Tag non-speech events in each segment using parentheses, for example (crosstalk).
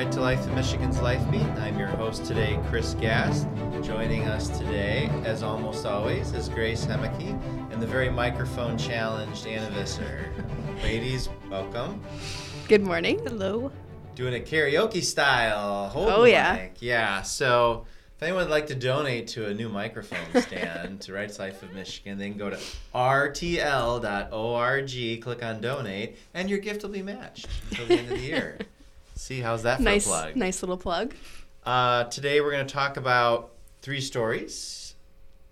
Right to Life in Michigan's Life Beat. I'm your host today, Chris Gast. Joining us today, as almost always, is Grace Hemeke and the very microphone challenged Anna Visser. (laughs) Ladies, welcome. Good morning. Hello. Doing it karaoke style. Hold Oh, yeah. mic. Yeah. So if anyone would like to donate to a new microphone (laughs) stand to Right to Life of Michigan, they can go to rtl.org, click on donate, and your gift will be matched until the end of the year. (laughs) See, how's that for Nice, a plug? nice little plug. Uh, today we're going to talk about three stories,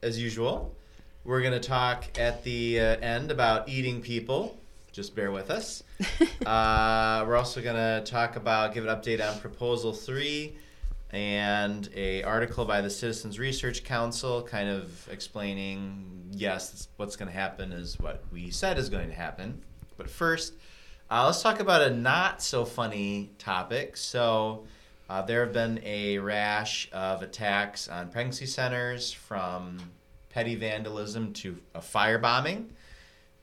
as usual. We're going to talk at the uh, end about eating people. Just bear with us. (laughs) uh, we're also going to talk about, give an update on Proposal 3 and a article by the Citizens Research Council kind of explaining, yes, what's going to happen is what we said is going to happen. But first, uh, let's talk about a not so funny topic. So, uh, there have been a rash of attacks on pregnancy centers from petty vandalism to a firebombing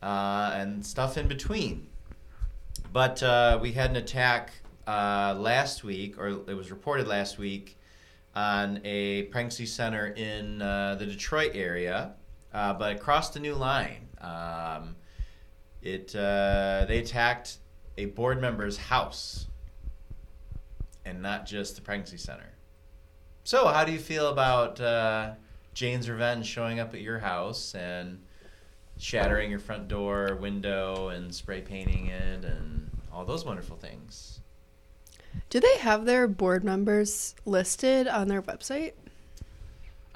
uh, and stuff in between. But uh, we had an attack uh, last week, or it was reported last week, on a pregnancy center in uh, the Detroit area, uh, but it crossed a new line. Um, it uh, they attacked a board member's house, and not just the pregnancy center. So, how do you feel about uh, Jane's Revenge showing up at your house and shattering your front door window and spray painting it and all those wonderful things? Do they have their board members listed on their website?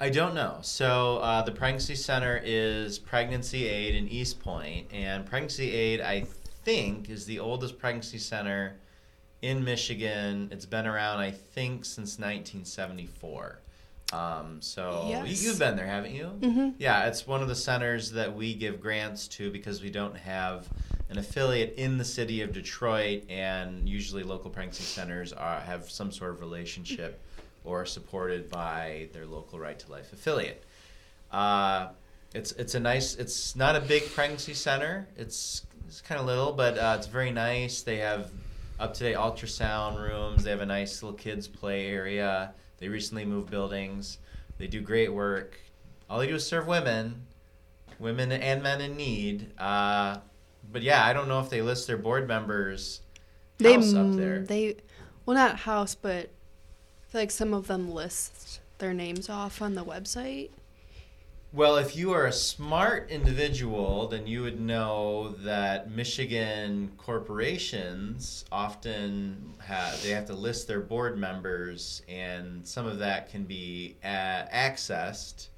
I don't know. So uh, the pregnancy center is Pregnancy Aid in Eastpointe, and Pregnancy Aid, I think, is the oldest pregnancy center in Michigan. It's been around, I think, since 1974. Um, so Yes. you've been there, haven't you? Mm-hmm. Yeah, it's one of the centers that we give grants to because we don't have an affiliate in the city of Detroit, and usually local pregnancy centers are, have some sort of relationship or supported by their local Right to Life affiliate. Uh, it's it's a nice. It's not a big pregnancy center. It's it's kind of little, but uh, it's very nice. They have up to date ultrasound rooms. They have a nice little kids play area. They recently moved buildings. They do great work. All they do is serve women, women and men in need. Uh, but yeah, I don't know if they list their board members They house up there. they well not house, but feel like some of them list their names off on the website. Well, if you are a smart individual, then you would know that Michigan corporations often have they have to list their board members, and some of that can be uh, accessed.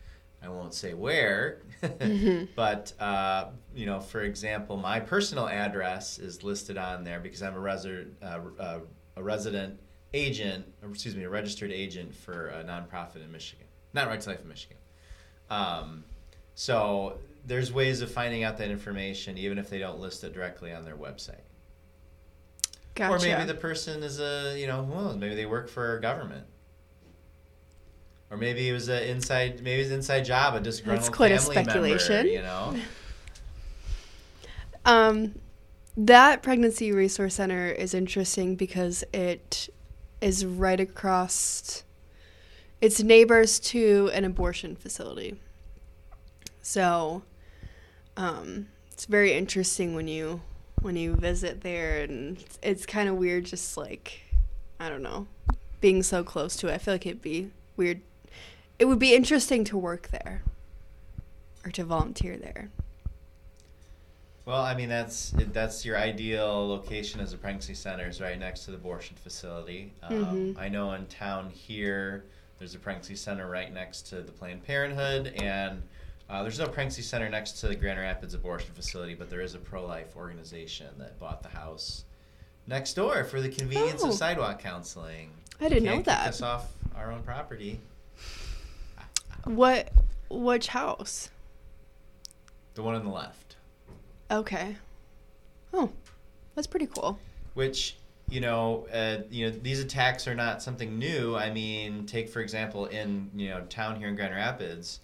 I won't say where, (laughs) but uh, you know, for example, my personal address is listed on there because I'm a resident, uh, uh, a resident agent, or excuse me, a registered agent for a nonprofit in Michigan, not Right to Life in Michigan. Um, so there's ways of finding out that information, even if they don't list it directly on their website. Gotcha. Or maybe the person is a, you know, who knows? Maybe they work for government. Or maybe it was an inside, maybe it's an inside job, a disgruntled That's quite a family member, speculation. you know. (laughs) Um, that pregnancy resource center is interesting because it is right across. It's neighbors to an abortion facility. So, um, it's very interesting when you when you visit there, and it's, it's kind of weird, just like I don't know, being so close to it. I feel like it'd be weird. It would be interesting to work there or to volunteer there. Well, I mean that's that's your ideal location as a pregnancy center is right next to the abortion facility. Um, Mhm. I know in town here there's a pregnancy center right next to the Planned Parenthood, and uh, there's no pregnancy center next to the Grand Rapids abortion facility, but there is a pro-life organization that bought the house next door for the convenience Oh. of sidewalk counseling. I didn't know that. us off our own property. What which house? The one on the left. Okay. Oh, that's pretty cool. which you know uh, you know these attacks are not something new i mean take for example in you know town here in grand rapids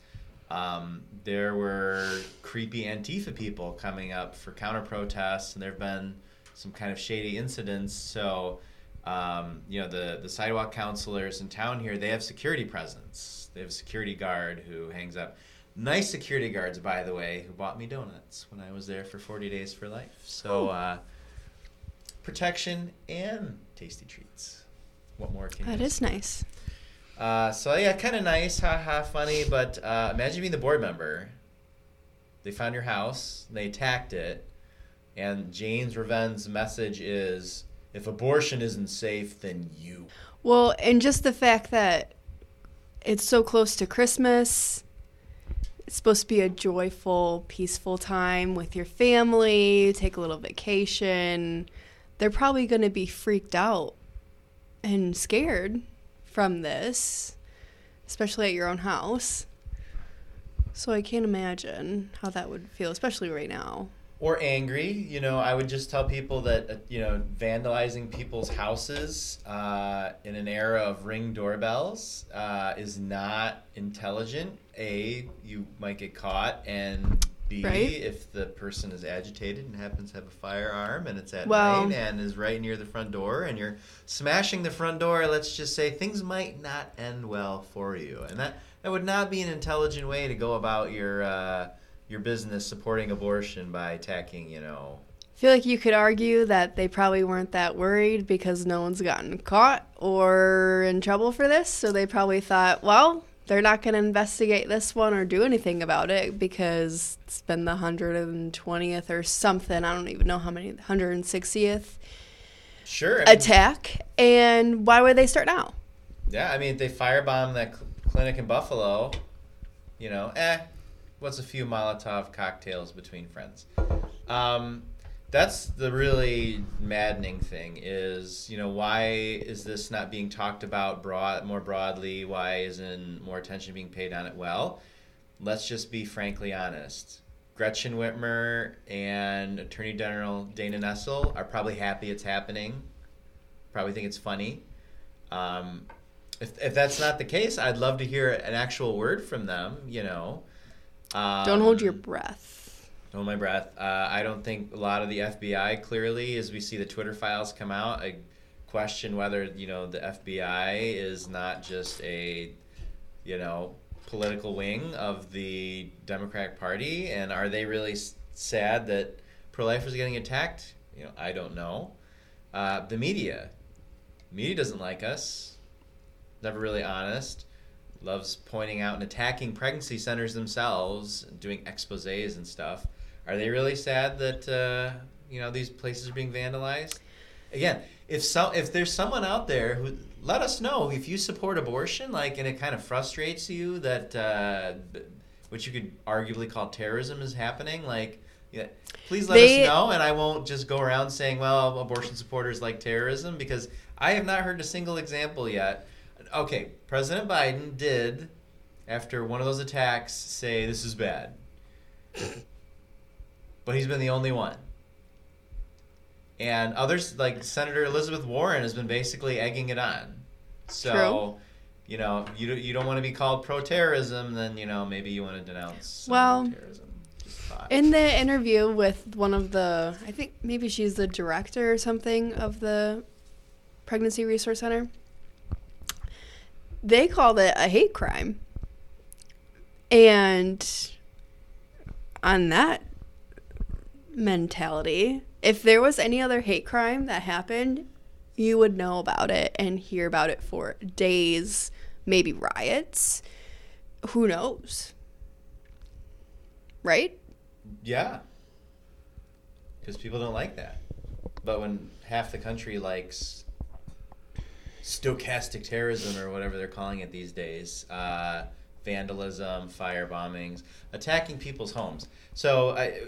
um, there were creepy antifa people coming up for counter protests and there have been some kind of shady incidents so Um, you know, the, the sidewalk counselors in town here, they have security presence. They have a security guard who hangs up. Nice security guards, by the way, who bought me donuts when I was there for 40 days for life. So, uh, protection and tasty treats. What more can you That is nice. uh, so yeah, kind of nice, haha, funny. But uh, imagine being the board member. They found your house, they attacked it, and Jane's Reven's message is: if abortion isn't safe, then you. Well, and just the fact that it's so close to Christmas. It's supposed to be a joyful, peaceful time with your family, take a little vacation. They're probably going to be freaked out and scared from this, especially at your own house. So I can't imagine how that would feel, especially right now. Or angry, you know. I would just tell people that uh, you know vandalizing people's houses uh, in an era of ring doorbells uh, is not intelligent. A, you might get caught, and B, Right. if the person is agitated and happens to have a firearm and it's at Well- night and is right near the front door, and you're smashing the front door, let's just say things might not end well for you, and that that would not be an intelligent way to go about your. Your business supporting abortion by attacking, you know. I feel like you could argue that they probably weren't that worried because no one's gotten caught or in trouble for this. So they probably thought, well, they're not going to investigate this one or do anything about it because it's been the 120th or something. I don't even know how many, 160th Sure. I mean, attack. And why would they start now? yeah, I mean, if they firebomb that cl- clinic in Buffalo, you know, eh, what's a few Molotov cocktails between friends? Um, that's the really maddening thing is, you know, why is this not being talked about broad, more broadly? Why isn't more attention being paid on it? Well, let's just be frankly honest. Gretchen Whitmer and Attorney General Dana Nessel are probably happy it's happening. Probably think it's funny. Um, if, if that's not the case, I'd love to hear an actual word from them. You know, um, Don't hold your breath. Hold my breath. Uh, I don't think a lot of the FBI clearly, as we see the Twitter files come out, I question whether you know the FBI is not just a, you know, political wing of the Democratic Party, and are they really sad that pro-lifers are getting attacked? You know, I don't know. Uh, the media, media doesn't like us. Never really honest loves pointing out and attacking pregnancy centers themselves, doing exposés and stuff. Are they really sad that uh, you know these places are being vandalized? Again, if so, if there's someone out there who let us know if you support abortion, like, and it kind of frustrates you that uh, what you could arguably call terrorism is happening, like. Yeah, please let They- us know, and I won't just go around saying, "Well, abortion supporters like terrorism," because I have not heard a single example yet okay, President Biden did, after one of those attacks, say this is bad. but he's been the only one. And others, like Senator Elizabeth Warren, has been basically egging it on. So, True. you know, you, don't- you don't want to be called pro terrorism, then, you know, maybe you want to denounce Well, terrorism. Just a thought. In the interview with one of the, I think maybe she's the director or something of the Pregnancy Resource Center, they called it a hate crime. And on that mentality, if there was any other hate crime that happened, you would know about it and hear about it for days, maybe riots. Who knows? Right? Yeah. Because people don't like that. But when half the country likes stochastic terrorism or whatever they're calling it these days, uh, vandalism, fire bombings, attacking people's homes. So I,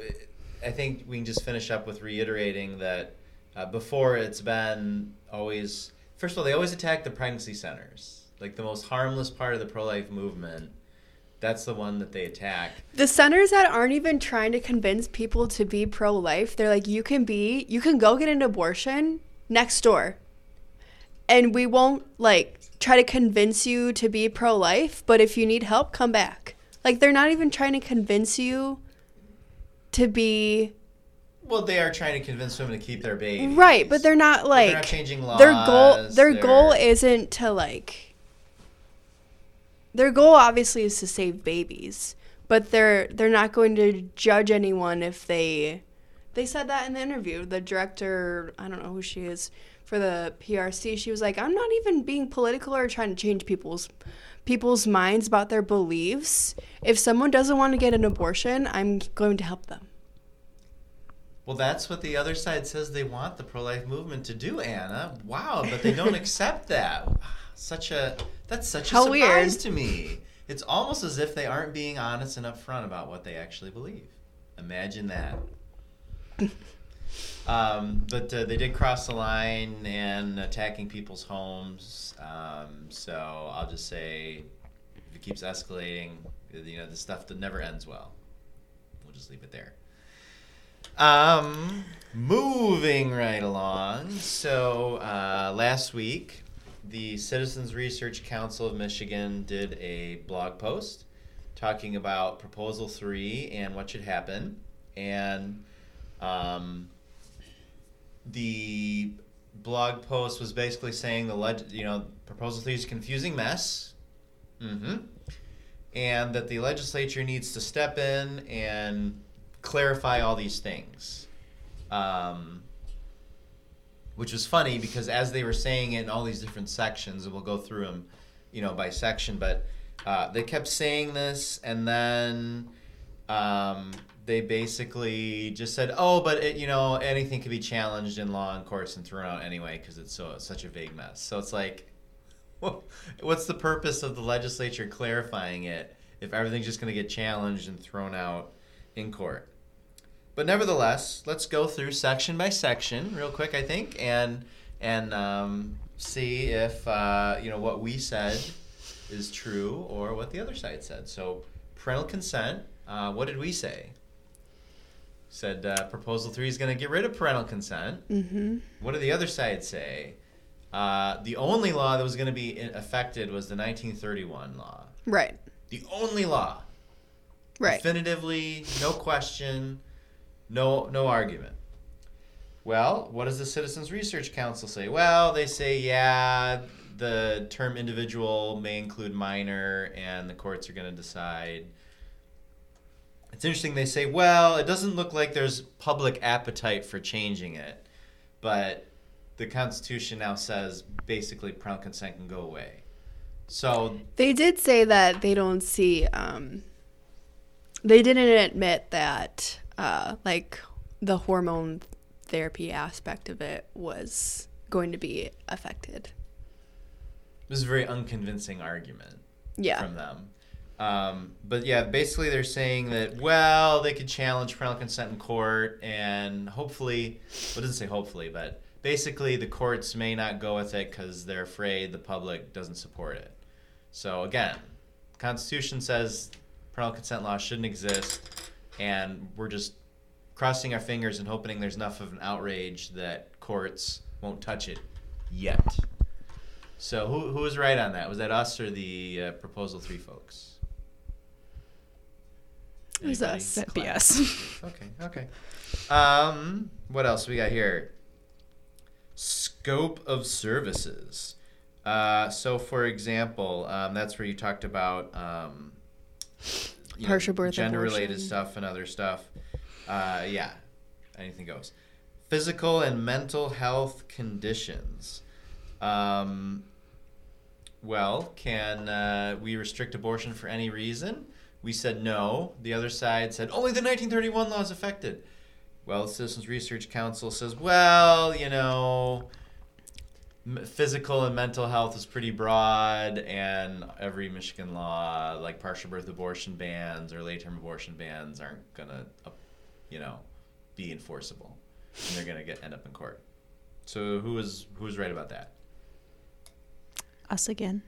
I think we can just finish up with reiterating that uh, before it's been always, first of all, they always attack the pregnancy centers, like the most harmless part of the pro life movement. That's the one that they attack. The centers that aren't even trying to convince people to be pro life, they're like, you can be, you can go get an abortion next door. And we won't like try to convince you to be pro life, but if you need help, come back. Like, they're not even trying to convince you to be Well, they are trying to convince women to keep their babies. Right, but they're not like they're not changing laws. their goal their goal they're- isn't to like their goal obviously is to save babies but they're they're not going to judge anyone if they they said that in the interview the director i don't know who she is for the prc she was like i'm not even being political or trying to change people's people's minds about their beliefs if someone doesn't want to get an abortion i'm going to help them Well, that's what the other side says they want the pro-life movement to do, Anna. Wow, but they don't (laughs) accept that. Such a that's such a How surprise weird. to me. It's almost as if they aren't being honest and upfront about what they actually believe. Imagine that. (laughs) um, but uh, they did cross the line and attacking people's homes. Um, so I'll just say, if it keeps escalating, you know, the stuff that never ends well. We'll just leave it there. Um, moving right along. So uh, last week, the Citizens Research Council of Michigan did a blog post talking about Proposal Three and what should happen, and um, the blog post was basically saying the leg- you know Proposal Three is a confusing mess. Mm-hmm. And that the legislature needs to step in and clarify all these things. Um, which was funny because as they were saying it in all these different sections, and we'll go through them, you know, by section, but uh, they kept saying this, and then um, they basically just said, "Oh, but it, you know, anything can be challenged in law and courts and thrown out anyway because it's so such a vague mess." So it's like, (laughs) what's the purpose of the legislature clarifying it if everything's just going to get challenged and thrown out in court? But nevertheless, let's go through section by section real quick, I think, and and um, see if uh, you know what we said is true or what the other side said. So, parental consent. Uh, what did we say? Said uh, proposal three is going to get rid of parental consent. mm-hmm What did the other side say? Uh, the only law that was going to be affected was the 1931 law. right The only law right definitively, no question, no no argument. Well, what does the Citizens Research Council say? Well, they say yeah, the term individual may include minor, and the courts are going to decide. It's interesting. They say, well, it doesn't look like there's public appetite for changing it, but the Constitution now says basically parental consent can go away. So They did say that they don't see. Um, they didn't admit that, uh, like the hormone therapy aspect of it was going to be affected. This is a very unconvincing argument Yeah. from them. Um, but yeah, basically they're saying that well, they could challenge parental consent in court, and hopefully, well, it doesn't say hopefully, but basically the courts may not go with it because they're afraid the public doesn't support it. So again, the Constitution says parental consent law shouldn't exist, and we're just crossing our fingers and hoping there's enough of an outrage that courts won't touch it yet. So who who was right on that? Was that us or the uh, proposal three folks? It was us. That'd be us. Okay, okay. Um, what else we got here? Scope of services. Uh, so, for example, um, that's where you talked about um, you know, Partial birth gender-related abortion. stuff and other stuff. Uh, yeah, anything goes. Physical and mental health conditions. Um, well, can uh, we restrict abortion for any reason? We said no. The other side said only the 1931 law is affected. Well, the Citizens Research Council says, well, you know, physical and mental health is pretty broad, and every Michigan law, like partial birth abortion bans or late term abortion bans, aren't gonna, uh, you know, be enforceable, and they're gonna get end up in court. So who was who was right about that? Us again.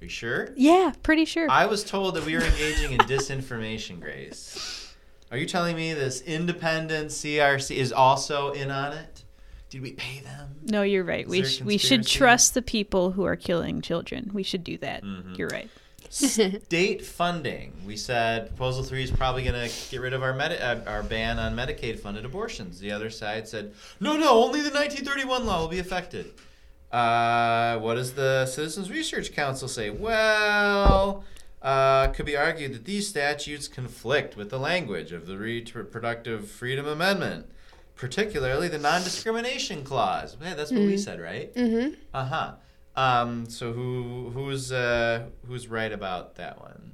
Are you sure? Yeah, pretty sure. I was told that we were engaging in (laughs) disinformation, Grace. Are you telling me this independent CRC is also in on it? Did we pay them? no, you're right. Is We sh- we should trust the people who are killing children. We should do that. Mhm. You're right. (laughs) State funding. We said proposal three is probably going to get rid of our Medi- uh, our ban on Medicaid funded abortions. The other side said, no, no, only the 1931 law will be affected. Uh, what does the Citizens Research Council say? Well, uh, could be argued that these statutes conflict with the language of the Reproductive Freedom Amendment, particularly the non-discrimination clause. Man, that's what we said, right? mm-hmm. Uh huh. Um, so who who's uh, who's right about that one?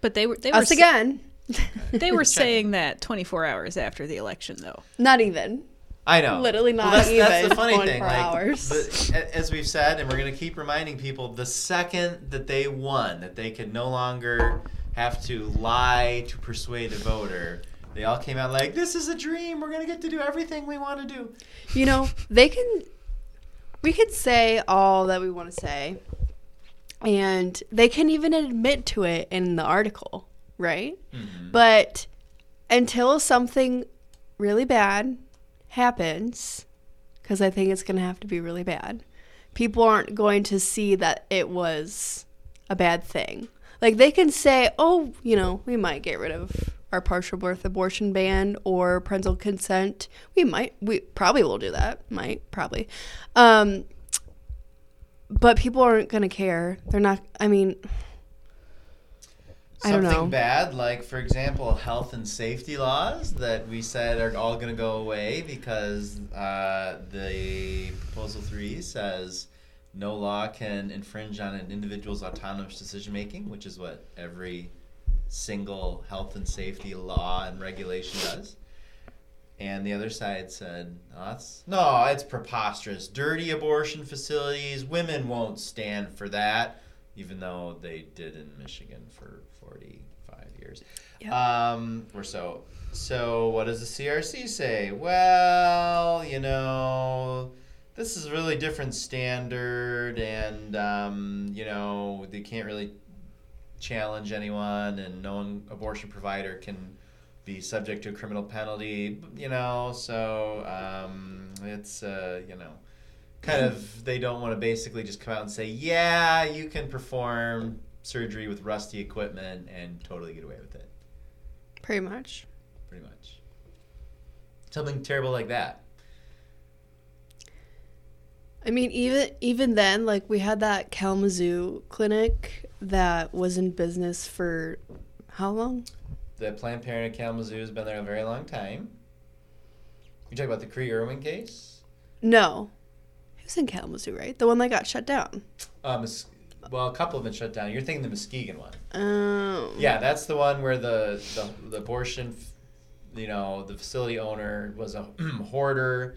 But they were they were Us sa- again. (laughs) they were (laughs) saying that 24 hours after the election, though. Not even. I know. Literally not that's, That's even the funny thing. Like, hours. as we've said, and we're gonna keep reminding people, the second that they won, that they could no longer have to lie to persuade a voter. They all came out like, "This is a dream. We're gonna get to do everything we want to do." You know, they can. We could say all that we want to say, and they can even admit to it in the article, right? Mhm. But until something really bad happens, because I think it's going to have to be really bad, people aren't going to see that it was a bad thing. Like they can say, oh, you know, we might get rid of our partial birth abortion ban or parental consent. We might, we probably will do that. Might, probably. Um, but people aren't going to care. They're not, I mean, Something bad, like for example, health and safety laws that we said are all going to go away because uh, the proposal three says no law can infringe on an individual's autonomous decision making, which is what every single health and safety law and regulation does. And the other side said, oh, that's, no, it's preposterous. Dirty abortion facilities, women won't stand for that, even though they did in Michigan for 45 years Yep. um, or so. So, what does the CRC say? Well, you know, this is a really different standard, and, um, you know, they can't really challenge anyone, and no one, abortion provider can be subject to a criminal penalty, you know, so um, it's, uh, you know, kind of, they don't want to basically just come out and say, yeah, you can perform surgery with rusty equipment and totally get away with it, pretty much. pretty much. Something terrible like that. I mean, even even then, like we had that Kalamazoo clinic that was in business for how long? The Planned Parenthood Kalamazoo has been there a very long time. You talking about the Cree Irwin case? No, it was in Kalamazoo, right? The one that got shut down. Um, well, a couple have been shut down. You're thinking the Muskegon one. Um, Yeah, that's the one where the, the, the abortion, f- you know, the facility owner was a (clears throat) hoarder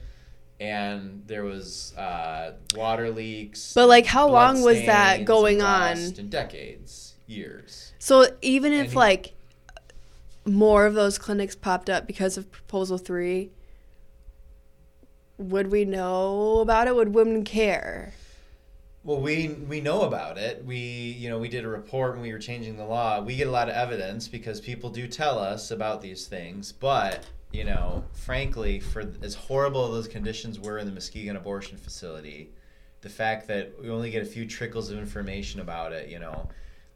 and there was uh, water leaks. But, like, how long was that going on? In decades, years. So even if he- like more of those clinics popped up because of Proposal Three, would we know about it? Would women care? Well, we we know about it. We you know we did a report when we were changing the law. We get a lot of evidence because people do tell us about these things. But you know, frankly, for as horrible as those conditions were in the Muskegon abortion facility, the fact that we only get a few trickles of information about it, you know,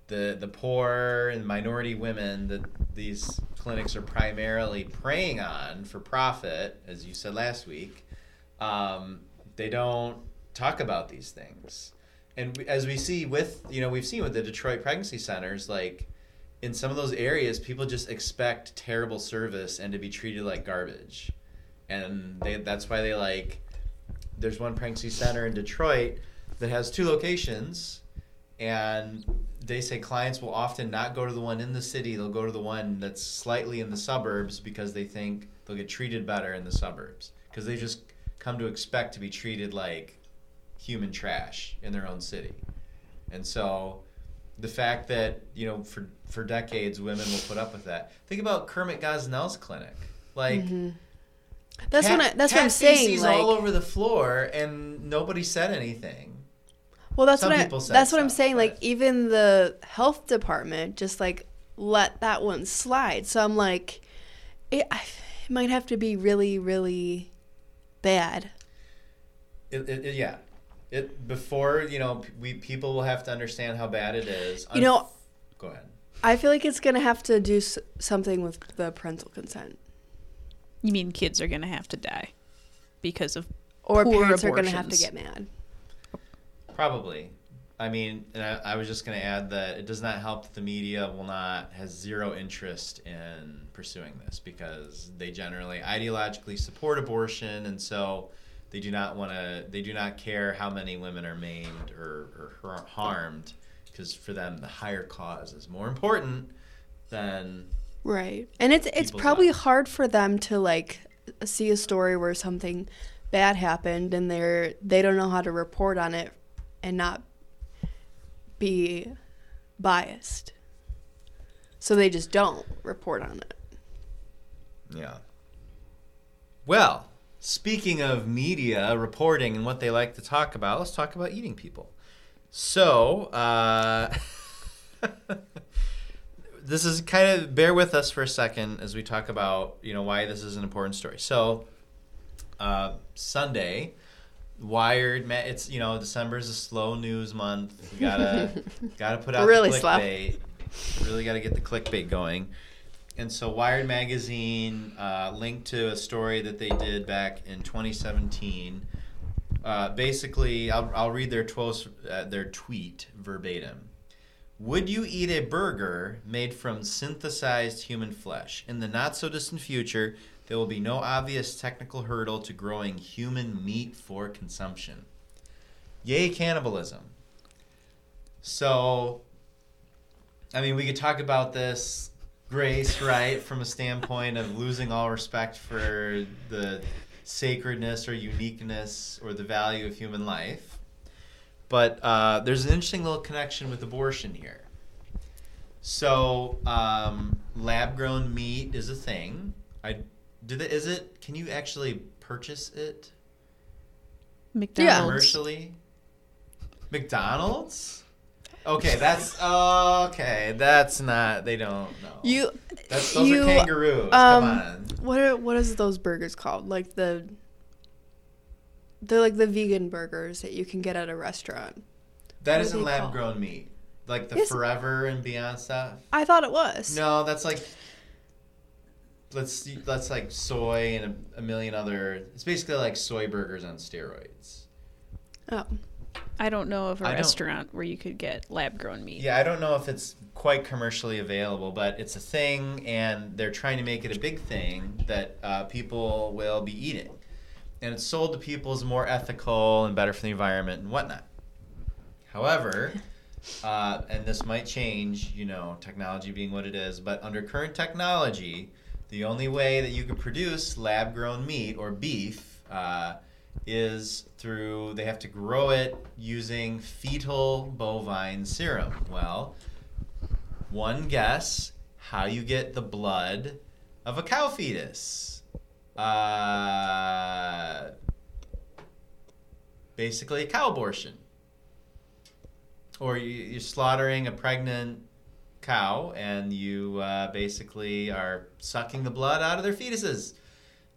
the the poor and minority women that these clinics are primarily preying on for profit, as you said last week, um, they don't talk about these things. And as we see with, you know, we've seen with the Detroit pregnancy centers, like in some of those areas, people just expect terrible service and to be treated like garbage. And they, that's why they like, there's one pregnancy center in Detroit that has two locations and they say clients will often not go to the one in the city they'll go to the one that's slightly in the suburbs because they think they'll get treated better in the suburbs because they just come to expect to be treated like human trash in their own city and so the fact that you know for for decades women will put up with that think about kermit gosnell's clinic like Mm-hmm. That's cat- what I, that's what I'm saying. Like, all over the floor and nobody said anything well, that's some what I, that's what I'm stuff, saying. Like, even the health department just like let that one slide. So I'm like, it, I, it might have to be really, really bad. It, it- yeah. It before you know we people will have to understand how bad it is. You know, go ahead. I feel like it's gonna have to do s- something with the parental consent, You mean kids are going to have to die because of or Poor parents are gonna have to get mad. Probably. I mean, and I, I was just going to add that it does not help that the media will not has zero interest in pursuing this because they generally ideologically support abortion, and so they do not want to. They do not care how many women are maimed or, or harmed because for them the higher cause is more important than Right. And it's it's probably lives. hard for them to like see a story where something bad happened and they're they don't know how to report on it and not be biased. So they just don't report on it. Yeah. Well, speaking of media reporting and what they like to talk about, let's talk about eating people. So, uh, (laughs) this is kind of bear with us for a second as we talk about you know why this is an important story. So, uh, Sunday, Wired. It's you know December is a slow news month. You gotta (laughs) gotta put out Really the slow. Really gotta get the clickbait going. And so Wired magazine uh, linked to a story that they did back in 2017. Uh, basically, I'll, I'll read their, twas, uh, their tweet verbatim. Would you eat a burger made from synthesized human flesh? In the not so distant future, there will be no obvious technical hurdle to growing human meat for consumption. Yay, cannibalism. So, I mean, we could talk about this grace, right, from a standpoint of losing all respect for the sacredness or uniqueness or the value of human life. But uh, there's an interesting little connection with abortion here. So, um, lab grown meat is a thing. I did it. Is it? Can you actually purchase it McDonald's. commercially? McDonald's. Okay, that's okay. That's not. They don't know. You That's, those you are kangaroos. um, Come on. what are what is those burgers called? Like the they're like the vegan burgers that you can get at a restaurant. That isn't lab called? grown meat. Like the Yes. Forever and Beyond stuff. I thought it was. No, that's like. Let's that's like soy and a, a million other. It's basically like soy burgers on steroids. Oh. I don't know of a I restaurant where you could get lab grown meat. Yeah, I don't know if it's quite commercially available, but it's a thing, and they're trying to make it a big thing that uh, people will be eating. And it's sold to people as more ethical and better for the environment and whatnot. However, (laughs) uh, and this might change, you know, technology being what it is, but under current technology, the only way that you could produce lab grown meat or beef uh, is through they have to grow it using fetal bovine serum. Well, one guess how you get the blood of a cow fetus. Uh, basically, a cow abortion. Or you, you're slaughtering a pregnant cow and you uh, basically are sucking the blood out of their fetuses.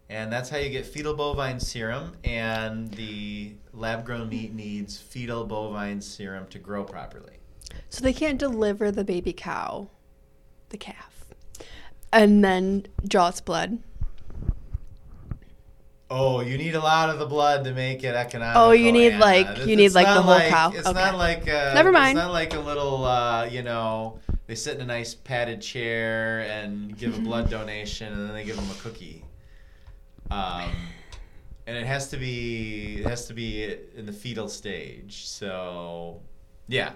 And that's how you get fetal bovine serum. And the lab grown meat needs fetal bovine serum to grow properly. So they can't deliver the baby cow, the calf, and then draw its blood. Oh, you need a lot of the blood to make it economical. Oh, you need, Anna. like- It's- you need, like, the whole like- cow. It's Okay. not like uh, Never mind. It's not like a little, uh, you know, they sit in a nice padded chair and give a blood (laughs) donation, and then they give them a cookie. Um, and it has to be it has to be in the fetal stage. So, yeah,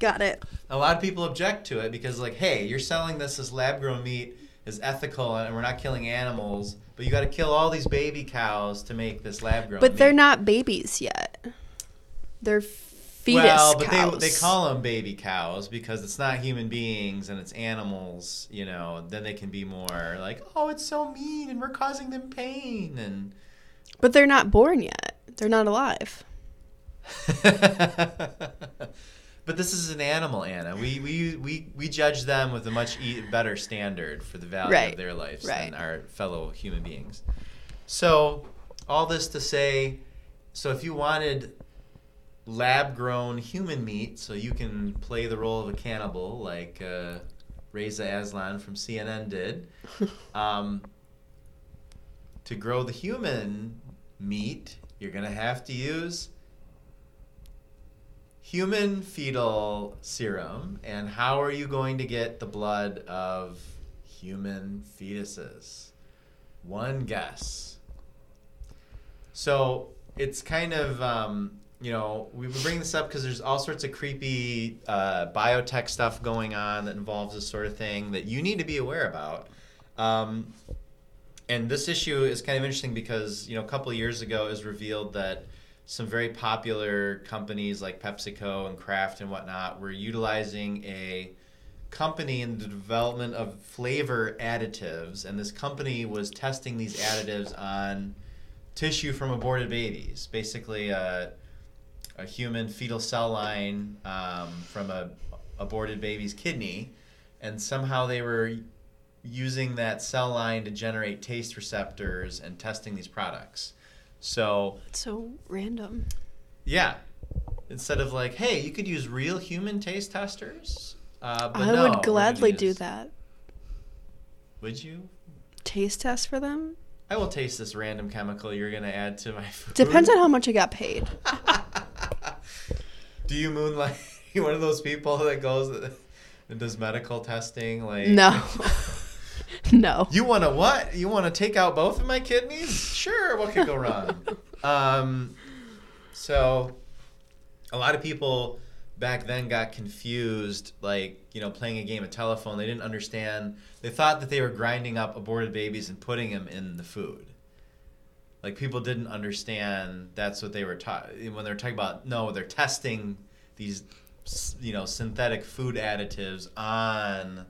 Got it. a lot of people object to it because like hey you're selling this as lab grown meat is ethical and we're not killing animals but you got to kill all these baby cows to make this lab grown But they're not babies yet. They're fetus well but cows. they, they call them baby cows because it's not human beings and it's animals you know then they can be more like oh it's so mean and we're causing them pain and But they're not born yet. They're not alive. (laughs) but this is an animal, Anna. We we we, we judge them with a much e- better standard for the value Right, of their lives right. than our fellow human beings. So, all this to say, so if you wanted lab grown human meat so you can play the role of a cannibal like uh, Reza Aslan from CNN did. (laughs) Um, to grow the human meat, you're going to have to use human fetal serum. And how are you going to get the blood of human fetuses? One guess. So it's kind of, um, you know, we bring this up because there's all sorts of creepy uh, biotech stuff going on that involves this sort of thing that you need to be aware about. Um, and this issue is kind of interesting because you know a couple years ago it was revealed that some very popular companies like PepsiCo and Kraft and whatnot were utilizing a company in the development of flavor additives, and this company was testing these additives on tissue from aborted babies, basically a, a human fetal cell line um, from a aborted baby's kidney, and somehow they were using that cell line to generate taste receptors and testing these products. So It's so random. yeah, instead of like, hey, you could use real human taste testers. Uh, but I no, would gladly do that. Would you? Taste test for them? I will taste this random chemical you're gonna add to my (laughs) food. Depends on how much I got paid. (laughs) Do you moonlight? You (laughs) one of those people that goes and does medical testing? Like No. (laughs) no. You want to what? You want to take out both of my kidneys? Sure. What could go (laughs) wrong? um, so, a lot of people back then got confused, like you know, playing a game of telephone. They didn't understand. They thought that they were grinding up aborted babies and putting them in the food. Like people didn't understand that's what they were taught when they were talking about. No, they're testing these, you know, synthetic food additives on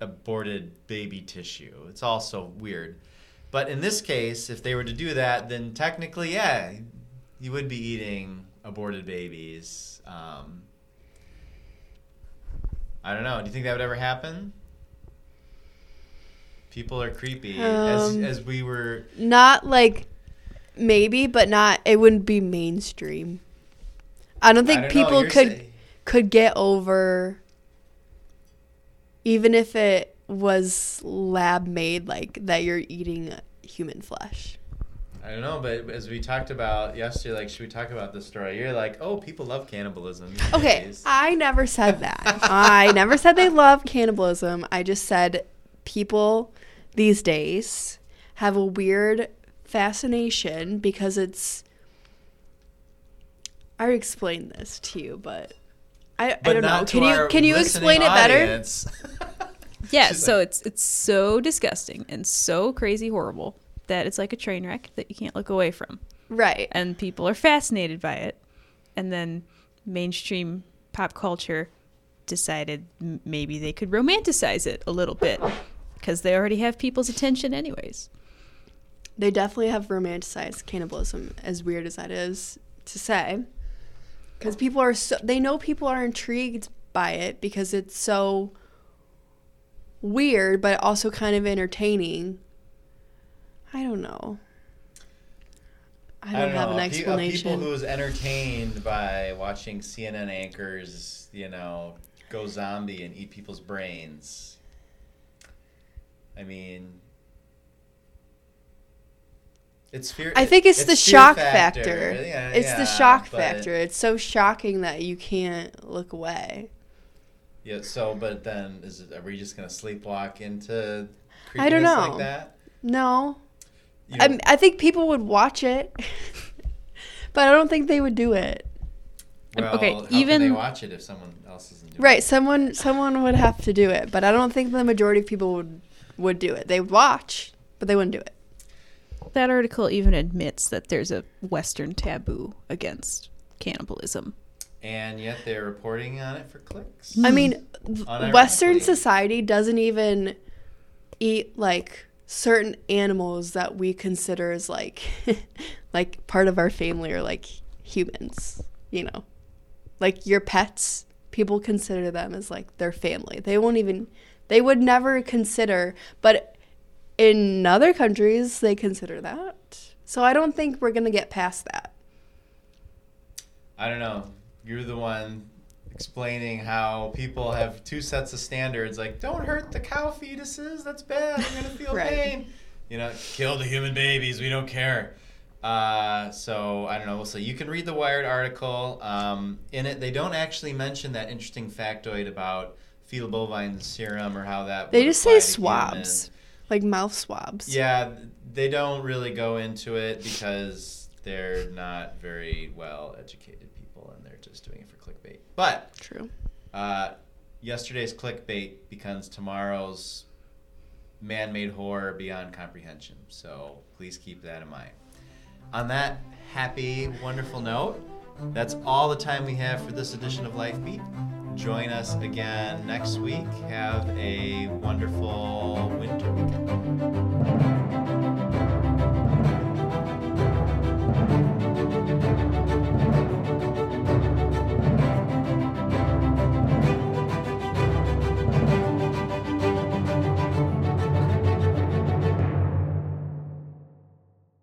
aborted baby tissue. It's also weird. But in this case, if they were to do that, then technically, yeah, you would be eating aborted babies. Um, I don't know. Do you think that would ever happen? People are creepy. as, Um, as we were. Not like maybe, but not it wouldn't be mainstream. I don't think I don't people could say- could get over even if it was lab made like that you're eating human flesh. I don't know, but as we talked about yesterday, like, should we talk about this story? You're like, oh, people love cannibalism. Okay. I never said that. (laughs) I never said they love cannibalism. I just said people these days have a weird fascination because it's. I already explained this to you, but I, I don't know. Can you can you listening explain it better? audience. (laughs) Yeah, She's so it's it's so disgusting and so crazy horrible that it's like a train wreck that you can't look away from. Right. And people are fascinated by it. And then mainstream pop culture decided m- maybe they could romanticize it a little bit because they already have people's attention anyways. They definitely have romanticized cannibalism, as weird as that is to say. Because people are so, they know people are intrigued by it because it's so weird, but also kind of entertaining. I don't know. I don't, have know, an a pe- a explanation. people who's entertained by watching CNN anchors, you know, go zombie and eat people's brains. I mean, it's fear. I think it's, the shock factor. Yeah, it's the shock but- factor. It's so shocking that you can't look away. Yeah. So, but then, is it? Are we just gonna sleepwalk into? I don't know. Like that. No, You I, know, I think people would watch it, (laughs) but I don't think they would do it. well, okay, how can they even- watch it if someone else isn't doing Right, it? someone someone would have to do it, but I don't think the majority of people would would do it. They would watch, but they wouldn't do it. That article even admits that there's a Western taboo against cannibalism. And yet they're reporting on it for clicks. I mean. Western society doesn't even eat like certain animals that we consider as like (laughs) like part of our family or like humans, you know. Like your pets, people consider them as like their family. They won't even they would never consider, but in other countries they consider that. So I don't think we're going to get past that. I don't know. You're the one explaining how people have two sets of standards. Like, don't hurt the cow fetuses. That's bad. You're gonna feel Right. pain. You know, kill the human babies. We don't care. Uh, so I don't know. So you can read the Wired article. Um, in it, they don't actually mention that interesting factoid about fetal bovine serum or how that. They just say swabs, like mouth swabs. Yeah, they don't really go into it because they're not very well educated people and they're just doing it for clickbait. But True. uh, yesterday's clickbait becomes tomorrow's man made horror beyond comprehension. So please keep that in mind. On that happy, wonderful note, that's all the time we have for this edition of Life Beat. Join us again next week. Have a wonderful winter weekend.